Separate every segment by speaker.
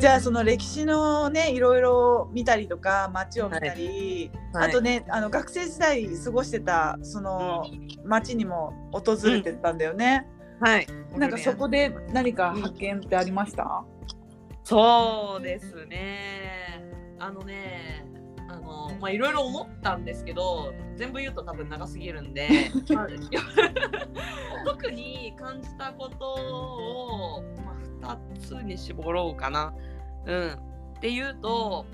Speaker 1: じゃあその歴史のねいろいろ見たりとか街を見たり、
Speaker 2: はい
Speaker 1: あとねあの学生時代過ごしてたその街にも訪れてたんだよね。
Speaker 2: はい。
Speaker 1: なんかそこで何か発見ってありました？
Speaker 2: そうですね。あのね、あのまあいろいろ思ったんですけど、全部言うと多分長すぎるんで、まあ 特に感じたことを、まあ、2つに絞ろうかな。うん。っていうと、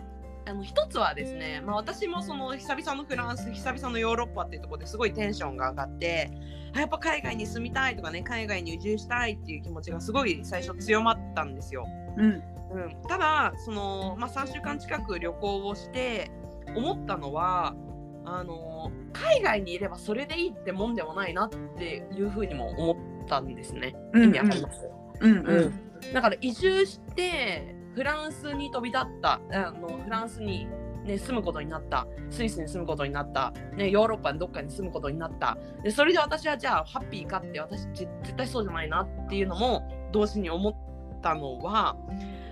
Speaker 2: あの一つはですね、まあ、私もその久々のフランス久々のヨーロッパっていうところですごいテンションが上がってあやっぱ海外に住みたいとかね海外に移住したいっていう気持ちがすごい最初強まったんですよ。
Speaker 1: うん。
Speaker 2: うん、ただその、まあ、3週間近く旅行をして思ったのはあの海外にいればそれでいいってもんでもないなっていうふうにも思ったんですね。
Speaker 1: うん。
Speaker 2: 意味わかります、
Speaker 1: うん。
Speaker 2: うん。だから移住してフランスに飛び立ったあのフランスに、ね、住むことになった。スイスに住むことになった、ね、ヨーロッパのどっかに住むことになった。でそれで私はじゃあハッピーかって私ぜ絶対そうじゃないなっていうのも同時に思ったのは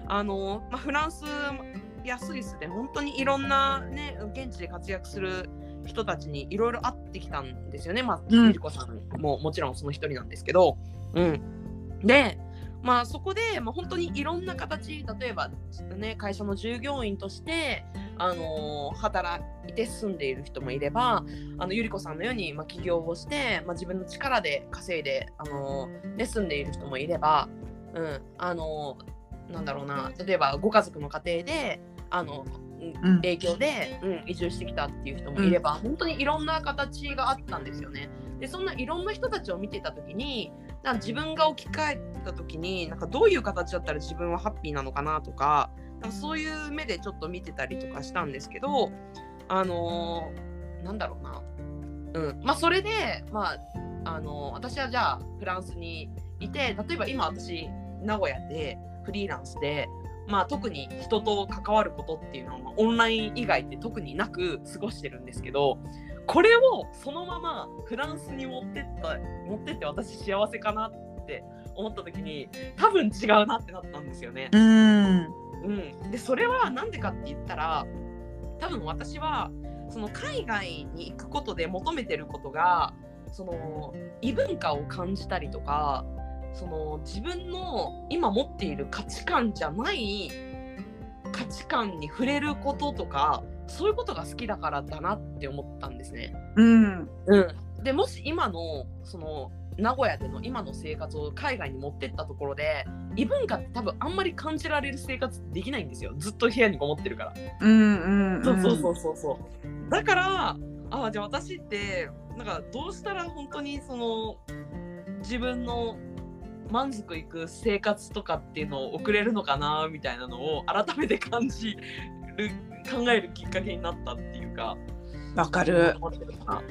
Speaker 2: あの、まあ、フランスやスイスで本当にいろんな、ね、現地で活躍する人たちにいろいろ会ってきたんですよね。まあ、
Speaker 1: うん。
Speaker 2: ゆりこさんももちろんその一人なんですけど。うん、で、まあ、そこで、まあ、本当にいろんな形例えば、ね、会社の従業員として、あのー働いて住んでいる人もいればあのゆりこさんのように、まあ、起業をして、まあ、自分の力で稼いで、あのーで住んでいる人もいれば、うんあのーなんだろうな例えばご家族の家庭であの
Speaker 1: うん
Speaker 2: 影響で、うん、移住してきたっていう人もいれば、本当にいろんな形があったんですよね。でそんないろんな人たちを見てた時になんか自分が置き換えた時になんかどういう形だったら自分はハッピーなのかなとかなんかそういう目でちょっと見てたりとかしたんですけどあのーなんだろうな、うん。まあ、それで、まああのー私はじゃあフランスにいて例えば今私名古屋でフリーランスでまあ、特に人と関わることっていうのは、まあオンライン以外って特になく過ごしてるんですけどこれをそのままフランスに持ってった持ってって私幸せかなって思った時に多分違うなってなったんですよね。
Speaker 1: うん
Speaker 2: うん、でそれは何でかって言ったら多分私はその海外に行くことで求めてることがその異文化を感じたりとかその自分の今持っている価値観じゃない価値観に触れることとかそういうことが好きだからだなって思ったんですね。
Speaker 1: うん。
Speaker 2: うん、でもし今のその名古屋での今の生活を海外に持ってったところで異文化って多分あんまり感じられる生活できないんですよ。ずっと部屋にこもってるから。
Speaker 1: うんうん
Speaker 2: そうそうそうそうそう。だからあじゃあ私ってなんかどうしたら本当にその自分の満足いく生活とかっていうのを送れるのかなみたいなのを改めて感じる考えるきっかけになったっていうか。
Speaker 1: わかる。
Speaker 2: わ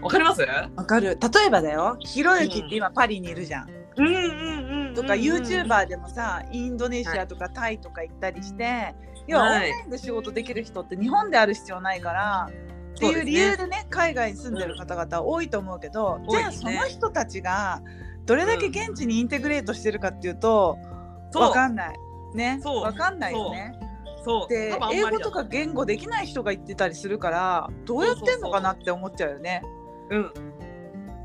Speaker 2: かります
Speaker 1: わかる。例えばだよ。ひろゆきって今パリにいるじゃん、
Speaker 2: うん。うんうんうん
Speaker 1: とか YouTuber でもさインドネシアとかタイとか行ったりして、要はオン
Speaker 2: はい
Speaker 1: ラインで仕事できる人って日本である必要ないから、っていう理由でね海外に住んでる方々多いと思うけど、じゃあその人たちがどれだけ現地にインテグレートしてるかっていうと、
Speaker 2: そう。
Speaker 1: わかんない。ね。
Speaker 2: そう。
Speaker 1: わかんないよね。
Speaker 2: そう
Speaker 1: で英語とか言語できない人が言ってたりするからどうやってんのかなって思っちゃうよね。
Speaker 2: うん。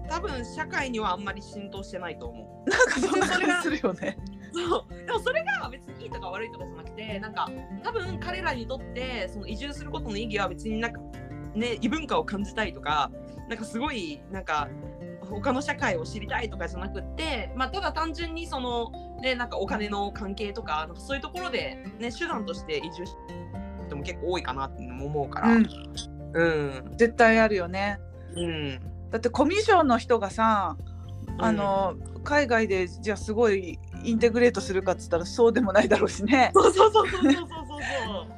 Speaker 2: 多分社会にはあんまり浸透してないと思う。
Speaker 1: なんかそんな感じするよね。
Speaker 2: そう。でもそれが別にいいとか悪いとかじゃなくてなんか多分彼らにとってその移住することの意義は別になんかね異文化を感じたいとかなんかすごいなんか他の社会を知りたいとかじゃなくって、まあ、ただ単純にその、ね、なんかお金の関係とかなんかそういうところで、ね、手段として移住してる人も結構多いかなって思うから。
Speaker 1: うん、
Speaker 2: うん。
Speaker 1: 絶対あるよね。
Speaker 2: うん。
Speaker 1: だってコミュ障の人がさあの、海外でじゃあすごいインテグレートするかっつったらそうでもないだろうしね。
Speaker 2: そうそうそうそうそうそうそう。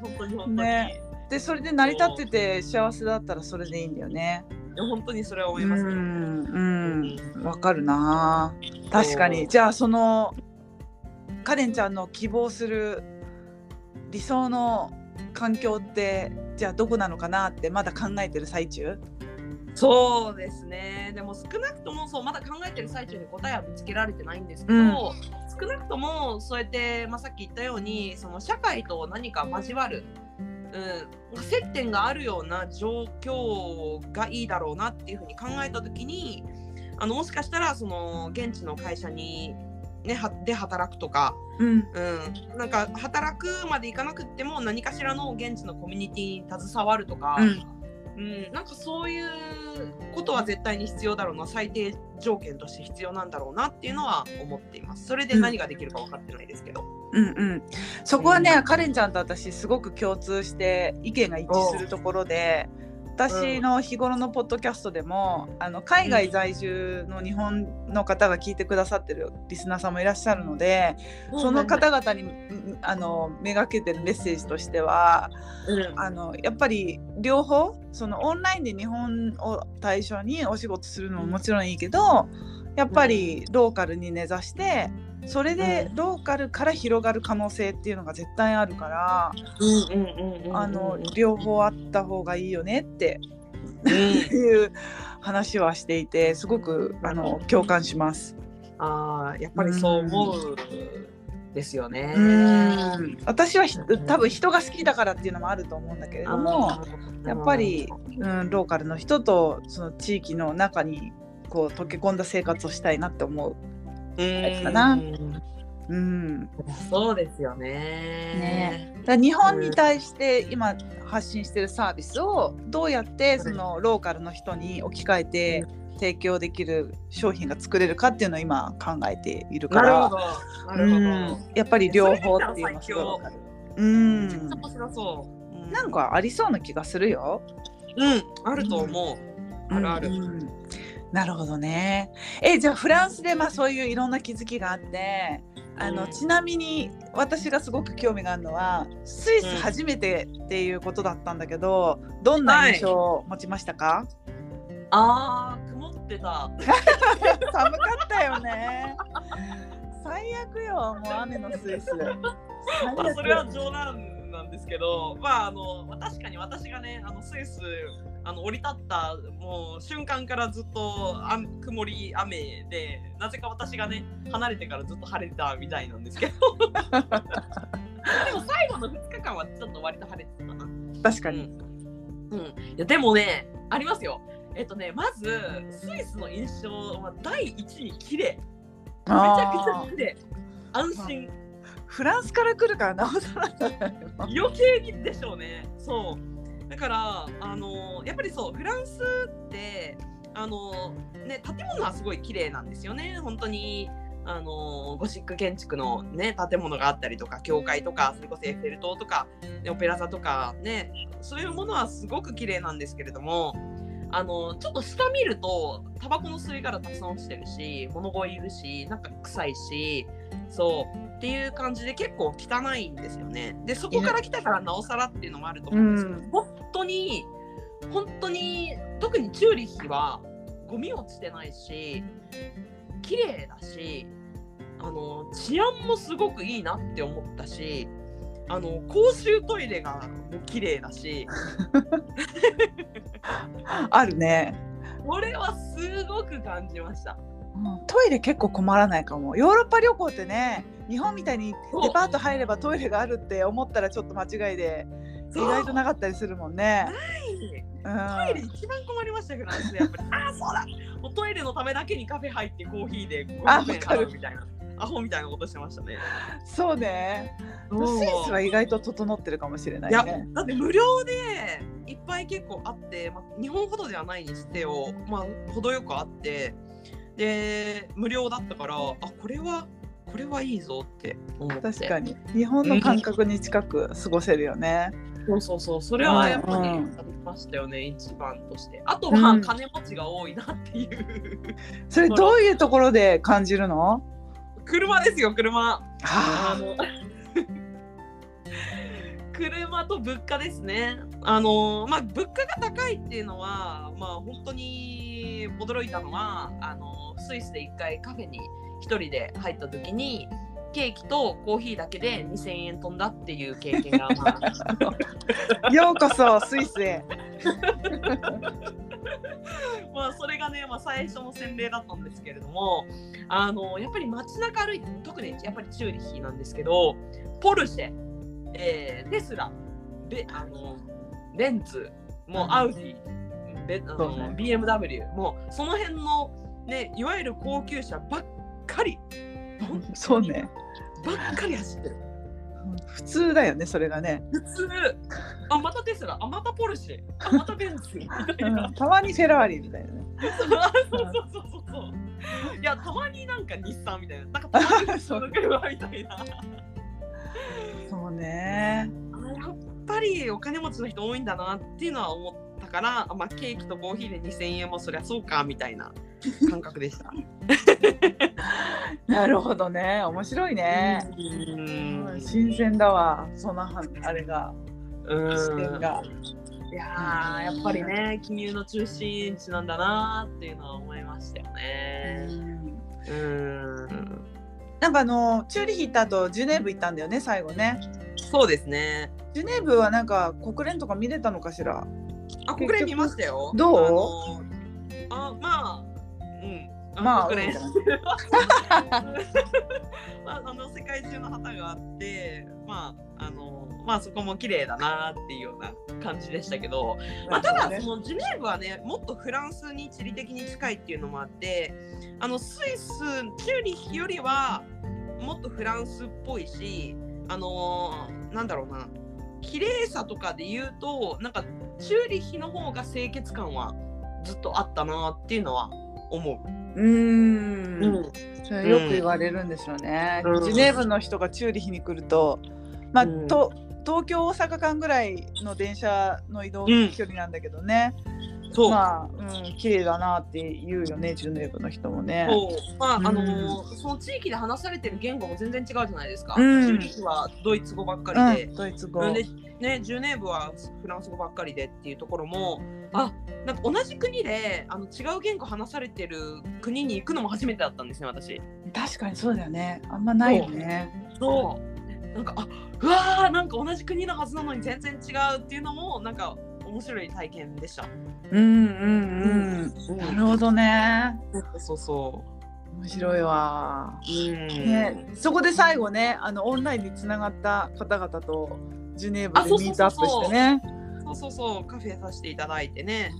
Speaker 2: 本当に本当に、
Speaker 1: ね。でそれで成り立ってて幸せだったらそれでいいんだよね。
Speaker 2: 本当にそれは思
Speaker 1: う
Speaker 2: いますね。
Speaker 1: んうん。わかるな。確かに。じゃあそのカレンちゃんの希望する理想の環境ってじゃあどこなのかなってまだ考えてる最中？
Speaker 2: そうですね。でも少なくともそうまだ考えてる最中に答えは見つけられてないんですけど、
Speaker 1: うん。
Speaker 2: 少少なくともそうやって、まあ、さっき言ったようにその社会と何か交わる、うん、接点があるような状況がいいだろうなっていうふうに考えた時にあのもしかしたらその現地の会社に、ね、はで働くとか、
Speaker 1: うん。
Speaker 2: うん、なんか働くまでいかなくっても何かしらの現地のコミュニティに携わるとか、
Speaker 1: うん。
Speaker 2: うん、なんかそういうことは絶対に必要だろうな。最低条件として必要なんだろうなっていうのは思っています。それで何ができるか分かってないですけど、
Speaker 1: うんうん、そこはね、カレンちゃんと私すごく共通して意見が一致するところで私の日頃のポッドキャストでもあの海外在住の日本の方が聞いてくださってるリスナーさんもいらっしゃるので、その方々にうんあのめがけてるメッセージとしては
Speaker 2: うん。
Speaker 1: あのやっぱり両方そのオンラインで日本を対象にお仕事するのももちろんいいけどやっぱりローカルに根ざしてそれで
Speaker 2: うん
Speaker 1: ローカルから広がる可能性っていうのが絶対あるから両方あった方がいいよねって
Speaker 2: うん
Speaker 1: いう話はしていてすごくあの共感します。
Speaker 2: あーやっぱりそう思うですよね。
Speaker 1: うん私はひ多分人が好きだからっていうのもあると思うんだけれども。やっぱり、うん、ローカルの人とその地域の中にこう溶け込んだ生活をしたいなって思う。
Speaker 2: うん
Speaker 1: かなうん、
Speaker 2: そうですよね。
Speaker 1: ね日本に対して今発信してるサービスをどうやってそのローカルの人に置き換えて提供できる商品が作れるかっていうのを今考えているから
Speaker 2: なるほど。なるほど。
Speaker 1: うんやっぱり両方っていうのがすごいわかる。うん
Speaker 2: めっちゃ面白そう。う
Speaker 1: なんかありそうな気がするよ。
Speaker 2: うん、あると思う。あるある。
Speaker 1: うんうんなるほどね。えじゃあフランスでまあそういういろんな気づきがあってあの、
Speaker 2: うん
Speaker 1: ちなみに私がすごく興味があるのはスイス
Speaker 2: うん
Speaker 1: 初めてっていうことだったんだけど、どんな印象を持ちましたか、
Speaker 2: ああ、曇ってた。
Speaker 1: 寒かったよね。最悪よもう雨のスイス。
Speaker 2: それは冗談なんですけど、まあ、あの、まあ確かに私がね、あのスイス。あの降り立ったもう瞬間からずっとあ曇り雨でなぜか私がね離れてからずっと晴れてたみたいなんですけど。でも最後の2日間はちょっと割と晴れてたかな。
Speaker 1: 確かに。
Speaker 2: うん、いやでもねありますよ。えっとねまずスイスの印象は第一に綺麗。めちゃくちゃ綺麗。安心。
Speaker 1: フランスから来るからなおさら。
Speaker 2: 余計にでしょうね。そうだからあのやっぱりそうフランスってあのね建物はすごい綺麗なんですよね。本当にあのゴシック建築のね建物があったりとか教会とかそれこそエッフェル塔とか、オペラ座とかねそういうものはすごく綺麗なんですけれどもあのちょっと下見るとタバコの吸い殻たくさん落ちてるし物乞いいるしなんか臭いしそう。っていう感じで結構汚いんですよね。でそこから来たからなおさらっていうのもあると思うんですけど、
Speaker 1: うん
Speaker 2: 本当に本当に特にチューリッヒはゴミ落ちてないし綺麗だしあの治安もすごくいいなって思ったしあの公衆トイレがもう綺麗だし
Speaker 1: あるね。
Speaker 2: これはすごく感じました。
Speaker 1: うん。トイレ結構困らないかも。ヨーロッパ旅行ってね日本みたいにデパート入ればトイレがあるって思ったらちょっと間違いで意外となかったりするもんね。うん、
Speaker 2: トイレ一番困りましたフランスでやっぱり。ああそうだ。もうトイレのためだけにカフェ入ってコーヒーで500円みたいな。アホみたいなことしてましたね。
Speaker 1: そうね。スイスは意外と整ってるかもしれないね。
Speaker 2: だって無料でいっぱい結構あって、まあ、日本ほどではないにしてよ、まあ、程よくあってで無料だったからあこれはこれはいいぞって思って。
Speaker 1: 確かに。日本の感覚に近く過ごせるよね。
Speaker 2: そうそうそう。それはやっぱりあ
Speaker 1: うん。
Speaker 2: りましたよね一番として。あとは
Speaker 1: うん。
Speaker 2: 金持ちが多いなっていう。
Speaker 1: それどういうところで感じるの？
Speaker 2: 車ですよ車。あ。
Speaker 1: あ
Speaker 2: の車と物価ですね。あのまあ物価が高いっていうのはまあ本当に驚いたのはあのスイスで一回カフェに一人で入った時にケーキとコーヒーだけで2000円飛んだっていう経験がまあ
Speaker 1: ようこそスイスへ。
Speaker 2: まあそれがね、まあ、最初の洗礼だったんですけれどもあのやっぱり街中歩いて特にやっぱりチューリヒなんですけどポルシェ、えー、テスラ。ベあのベンツもうアウディ。ベあの、
Speaker 1: ね。
Speaker 2: BMW もうその辺のねいわゆる高級車ばっかり。
Speaker 1: そうね。
Speaker 2: ばっかり走ってる。
Speaker 1: 普通だよねそれがね、
Speaker 2: 普通。あまたテスラ。あまたポルシェ。あまたベンツ。みたいな。
Speaker 1: うん、たまにフェラーリみたいなね。
Speaker 2: そうそうそうそうそう。いや、たまになんか日産みたいな。なんかたまにその車みたいな。
Speaker 1: ね。
Speaker 2: あやっぱりお金持ちの人多いんだなっていうのは思ったから、あまあ、ケーキとコーヒーで2000円もそりゃそうかみたいな感覚でした。
Speaker 1: なるほどね。面白いね、
Speaker 2: うーん。
Speaker 1: 新鮮だわ。そのはあれが。
Speaker 2: う
Speaker 1: 視点が。
Speaker 2: いやーやっぱりね、金融の中心地なんだなっていうのは思いましたよね。うーん。
Speaker 1: なんかあのチューリヒ行った後ジュネーブ行ったんだよね最後ね
Speaker 2: そうですね。
Speaker 1: ジュネーブはなんか国連とか見れたのかしら？
Speaker 2: あ、国連見ましたよ。
Speaker 1: どう？
Speaker 2: あまあ、うん。
Speaker 1: まあ。
Speaker 2: まあ、あの世界中の旗があって、まあ、あの、まあ、そこも綺麗だなっていうような感じでしたけど。まあ、ただ、そのジュネーブはね、もっとフランスに地理的に近いっていうのもあって。あのスイス、チューリヒよりは、もっとフランスっぽいし。あのーなんだろうな。綺麗さとかで言うと、なんかチューリヒの方が清潔感はずっとあったなっていうのは思う。
Speaker 1: うーん。
Speaker 2: うん。
Speaker 1: それよく言われるんですよね、
Speaker 2: うん。
Speaker 1: ジュネーブの人がチューリヒに来るとまあ、
Speaker 2: うん。
Speaker 1: と東京大阪間ぐらいの電車の移動
Speaker 2: うん。
Speaker 1: 距離なんだけどね、
Speaker 2: そう。
Speaker 1: まあ、うん、綺麗だなって言うよねジュネーブの人もね。
Speaker 2: まあ、
Speaker 1: うん
Speaker 2: あのーその地域で話されてる言語も全然違うじゃないですか。
Speaker 1: うん
Speaker 2: チューリヒはドイツ語ばっかりで、
Speaker 1: うん、ドイツ語。
Speaker 2: うんでね、ジュネーブはフランス語ばっかりでっていうところもあなんか同じ国であの違う言語話されてる国に行くのも初めてだったんですね私。
Speaker 1: 確かにそうだよね。あんまないよね。
Speaker 2: そうなんかあうわーなんか同じ国のはずなのに全然違うっていうのもなんか面白い体験でした。
Speaker 1: うんうんうん。なるほどね。
Speaker 2: そうそ
Speaker 1: 面白いわ。
Speaker 2: う。うん
Speaker 1: ね、そこで最後ね、あのオンラインにつながった方々とジュネーブでミートアップしてね。
Speaker 2: そうそうそうカフェさせていただいてね。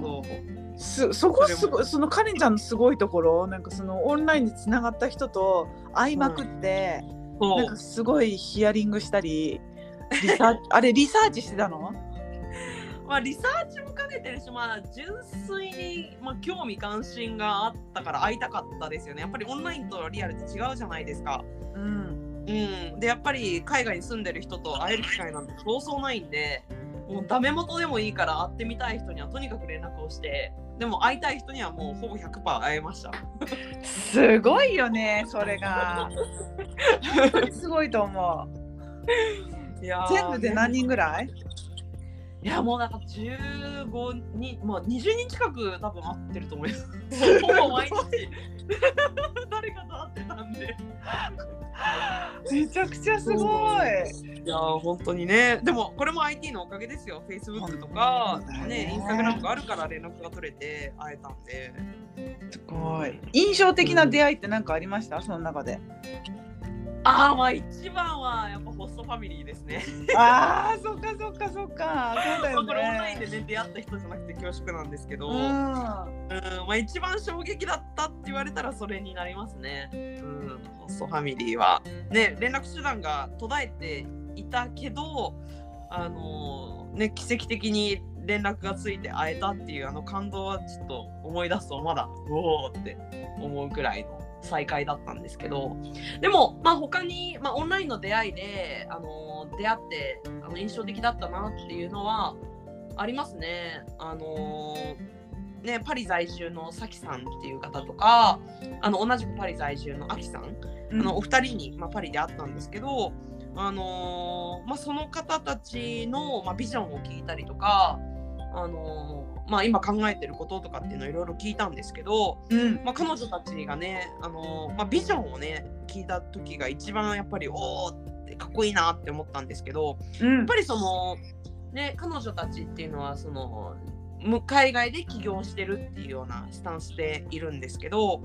Speaker 2: そうそう。
Speaker 1: すそこすごいそのカレンちゃんのすごいところなんかそのオンラインでつながった人と会いまくって、
Speaker 2: そう
Speaker 1: なんかすごいヒアリングしたりリサあれリサーチしてたの？
Speaker 2: まあリサーチも兼ねてるし、まあ純粋にまあ興味関心があったから会いたかったですよね。やっぱりオンラインとリアルって違うじゃないですか。
Speaker 1: うん
Speaker 2: うん。でやっぱり海外に住んでる人と会える機会なんてそうそうないんで、もうダメ元でもいいから会ってみたい人にはとにかく連絡をして、でも会いたい人にはもうほぼ100%会えました。
Speaker 1: すごいよねそれがすごいと思う
Speaker 2: いやー
Speaker 1: 全部で何人ぐらい？
Speaker 2: いやもうなんか15人、まあ20人近く多分会ってると思います。ほぼ毎日 誰かと会ってたんで。
Speaker 1: めちゃくちゃすごい
Speaker 2: いやー本当にね。でもこれも IT のおかげですよ。Facebook とかね
Speaker 1: ね、
Speaker 2: Instagram があるから連絡が取れて会えたんで。
Speaker 1: すごい印象的な出会いって何かありました？その中で
Speaker 2: ああまあ一番はやっぱホストファミリーですね。
Speaker 1: あーそっかそっかそっかそうだよ
Speaker 2: まあこれオンライン
Speaker 1: ね
Speaker 2: でね出会った人じゃなくて恐縮なんですけど、
Speaker 1: う
Speaker 2: うんんまあ一番衝撃だったって言われたらそれになりますね。うん、ホストファミリーは。ね、連絡手段が途絶えていたけど、あのーね、奇跡的に連絡がついて会えたっていうあの感動はちょっと思い出すとまだ、うおーって思うくらいの再会だったんですけど、でも、まあ他に、まあオンラインの出会いで、あのー出会ってあの印象的だったなっていうのはありますね。あのーね、パリ在住のさきさんっていう方とかあの同じくパリ在住のあきさん、あのお二人に、まあ、パリで会ったんですけど、あのーまあ、その方たちの、まあ、ビジョンを聞いたりとか、あのーまあ、今考えてることとかっていうのをいろいろ聞いたんですけど、
Speaker 1: うん。
Speaker 2: まあ、彼女たちがね、あのーまあ、ビジョンをね聞いた時が一番やっぱりおーってかっこいいなって思ったんですけど、
Speaker 1: うん。
Speaker 2: やっぱりそのね彼女たちっていうのはそのむ海外で起業してるっていうようなスタンスでいるんですけど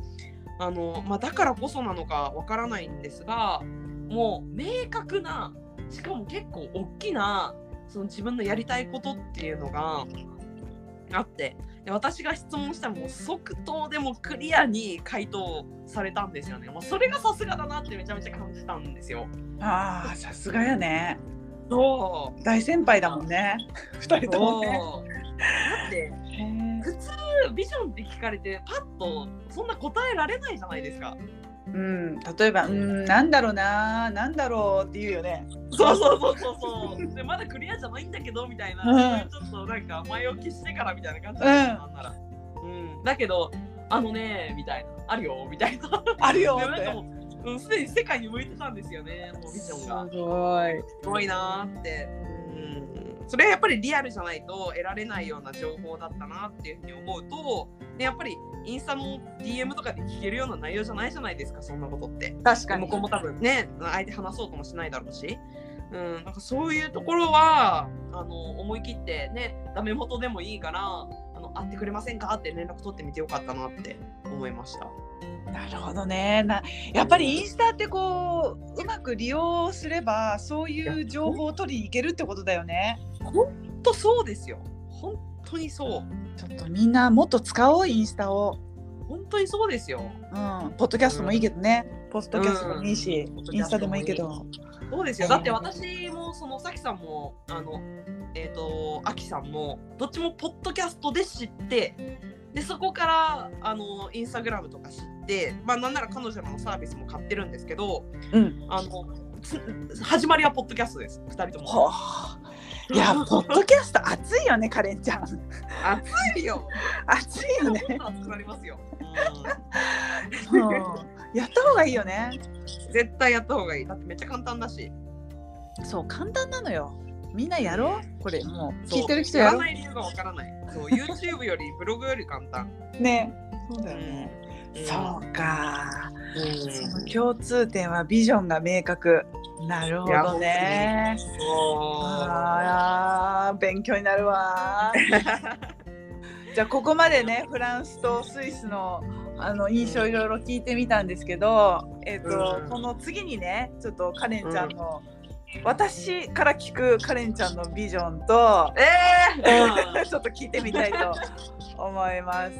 Speaker 2: あの、まあ、だからこそなのかわからないんですがもう明確なしかも結構大きなその自分のやりたいことっていうのがあってで私が質問したらもう即答でもクリアに回答されたんですよね。もうそれがさすがだなってめちゃめちゃ感じたんですよ。
Speaker 1: ああさすがやね
Speaker 2: そう
Speaker 1: 大先輩だもんね 二人ともね
Speaker 2: だって普通ビジョンって聞かれてパッとそんな答えられないじゃないですか。
Speaker 1: うん、例えば、うん、なんだろうな、なんだろうって言うよね。
Speaker 2: そうそうそうそうそう。でまだクリアじゃないんだけどみたいな、
Speaker 1: うん
Speaker 2: ちょっとなんか前置きしてからみたいな感じだったなら。うん。だけどあのねみたいなあるよみたいな。
Speaker 1: あるよって。
Speaker 2: ううんすでに世界に向いてたんですよね。もうビジョンが。
Speaker 1: すごい。
Speaker 2: すごいなーって。うん。それはやっぱりリアルじゃないと得られないような情報だったなっていうふうに思うと、でやっぱりインスタの DM とかで聞けるような内容じゃないじゃないですか、そんなことって。
Speaker 1: 確かに
Speaker 2: 向こう。も多分ね、相手話そうともしないだろうし。うん、なんかそういうところはあの思い切ってねダメ元でもいいからあの会ってくれませんかって連絡取ってみてよかったなって思いました。
Speaker 1: なるほどね。な、やっぱりインスタってこう、うまく利用すれば、そういう情報を取りに行けるってことだよね。
Speaker 2: 本当そうですよ。本当にそう。
Speaker 1: ちょっとみんなもっと使おうインスタを。
Speaker 2: 本当にそうですよ。
Speaker 1: うん、ポッドキャストもいいけどね。ポッドキャストでもいいし、
Speaker 2: うん
Speaker 1: インスタでもいいけど。
Speaker 2: そうですよ。だって私もそのさきさんもあのえっ、とあきさんもどっちもポッドキャストで知ってでそこからあのインスタグラムとか知ってまあなんなら彼女のサービスも買ってるんですけど
Speaker 1: うん。
Speaker 2: あのつ始まりはポッドキャストです二人とも。
Speaker 1: いや、ポッドキャスト熱いよね、カレンちゃん。
Speaker 2: 熱いよ。
Speaker 1: 熱いよね。
Speaker 2: 熱くなりますよ。
Speaker 1: うんやった方がいいよね。
Speaker 2: うん絶対やった方がいい。だってめっちゃ簡単だし。
Speaker 1: そう、簡単なのよ。みんなやろう？これ、もう聞いてる人
Speaker 2: やらない理由がわからない。そう YouTube よりブログより簡単。
Speaker 1: う。ね。そうだよね。
Speaker 2: うん
Speaker 1: そうか。
Speaker 2: うん
Speaker 1: その共通点はビジョンが明確。なるほどね。ああ、勉強になるわ。じゃあここまでねフランスとスイスのあの印象いろいろ聞いてみたんですけど、えっ、と、
Speaker 2: うん
Speaker 1: この次にねちょっとカレンちゃんの、私から聞くカレンちゃんのビジョンと、
Speaker 2: えー、
Speaker 1: ちょっと聞いてみたいと思います。